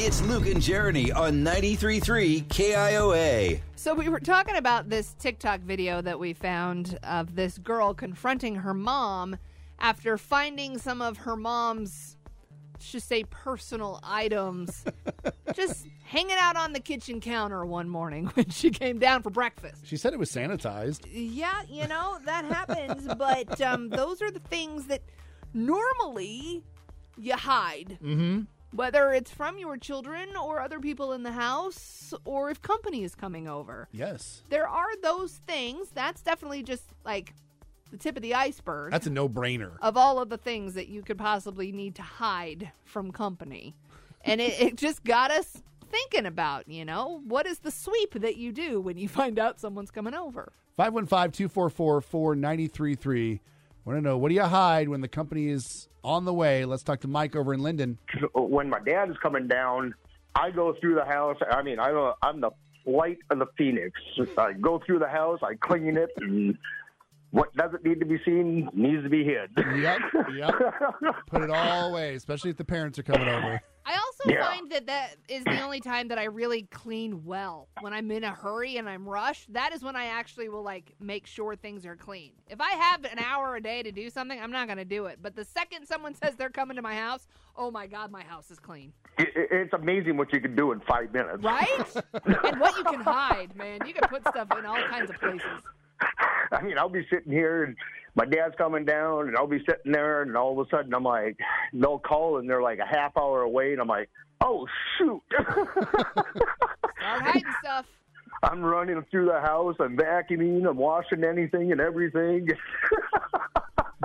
It's Luke and Jeremy on 93.3 KIOA. So we were talking about this TikTok video that we found of this girl confronting her mom after finding some of her mom's let's just say personal items just hanging out on the kitchen counter one morning when she came down for breakfast. She said it was sanitized. Yeah, you know, that happens, but um, those are the things that normally you hide. Mm-hmm. Whether it's from your children or other people in the house or if company is coming over. Yes. There are those things. That's definitely just like the tip of the iceberg That's a no-brainer. of all of the things that you could possibly need to hide from company. And it, it just got us thinking about, you know, what is the sweep that you do when you find out someone's coming over? 515-244-4933. Want to know what do you hide when the company is on the way? Let's talk to Mike over in Linden. when my dad is coming down, I go through the house. I mean, I'm, a, I'm the flight of the phoenix. I go through the house, I clean it, and what doesn't need to be seen needs to be hid. Yep, yep. Put it all away, especially if the parents are coming over. I also Yeah. find that that is the only time that I really clean well. When I'm in a hurry and I'm rushed, that is when I actually will like make sure things are clean. If I have an hour a day to do something, I'm not going to do it. But the second someone says they're coming to my house, oh my god, my house is clean. It, it- it's amazing what you can do in five minutes. Right? and what you can hide, man. You can put stuff in all kinds of places. I mean, I'll be sitting here and my dad's coming down, and I'll be sitting there, and all of a sudden I'm like, they'll call, and they're like a half hour away, and I'm like, oh shoot. Start hiding stuff. I'm running through the house, I'm vacuuming, I'm washing anything and everything.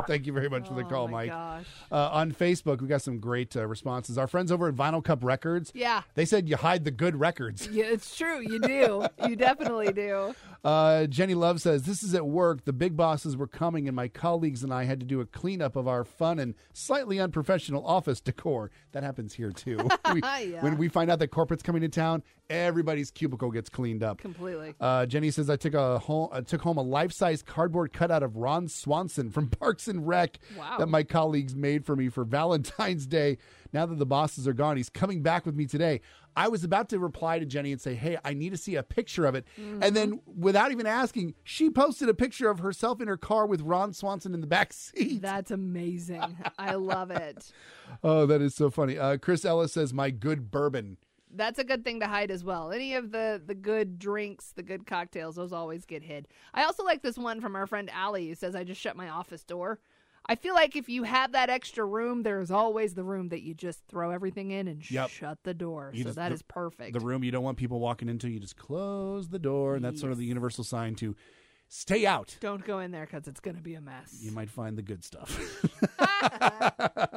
Thank you very much for the Oh call, my Mike. gosh. Uh, on Facebook, we got some great uh, responses. Our friends over at Vinyl Cup Records, Yeah. they said you hide the good records. Yeah, it's true. You do. You definitely do. Uh, Jenny Love says, This is at work. The big bosses were coming, and my colleagues and I had to do a cleanup of our fun and slightly unprofessional office decor. That happens here, too. We- Yeah. When we find out that corporate's coming to town, everybody's cubicle gets cleaned up. Completely. Uh, Jenny says, I took, a home, I took home a life size cardboard cutout of Ron Swanson from Parks and Rec Wow. that my colleagues made for me for Valentine's Day. Now that the bosses are gone, he's coming back with me today. I was about to reply to Jenny and say, Hey, I need to see a picture of it. And then, without even asking, she posted a picture of herself in her car with Ron Swanson in the back seat. That's amazing. I love it. oh, that is so funny. Uh, Chris Ellis says, My good bourbon. That's a good thing to hide as well. Any of the the good drinks, the good cocktails, those always get hid. I also like this one from our friend Allie who says, "I just shut my office door." I feel like if you have that extra room, there's always the room that you just throw everything in and Yep. shut the door. You so just- that the- is perfect. The room you don't want people walking into, you just close the door. And that's sort of the universal sign to stay out. Don't go in there because it's going to be a mess. You might find the good stuff.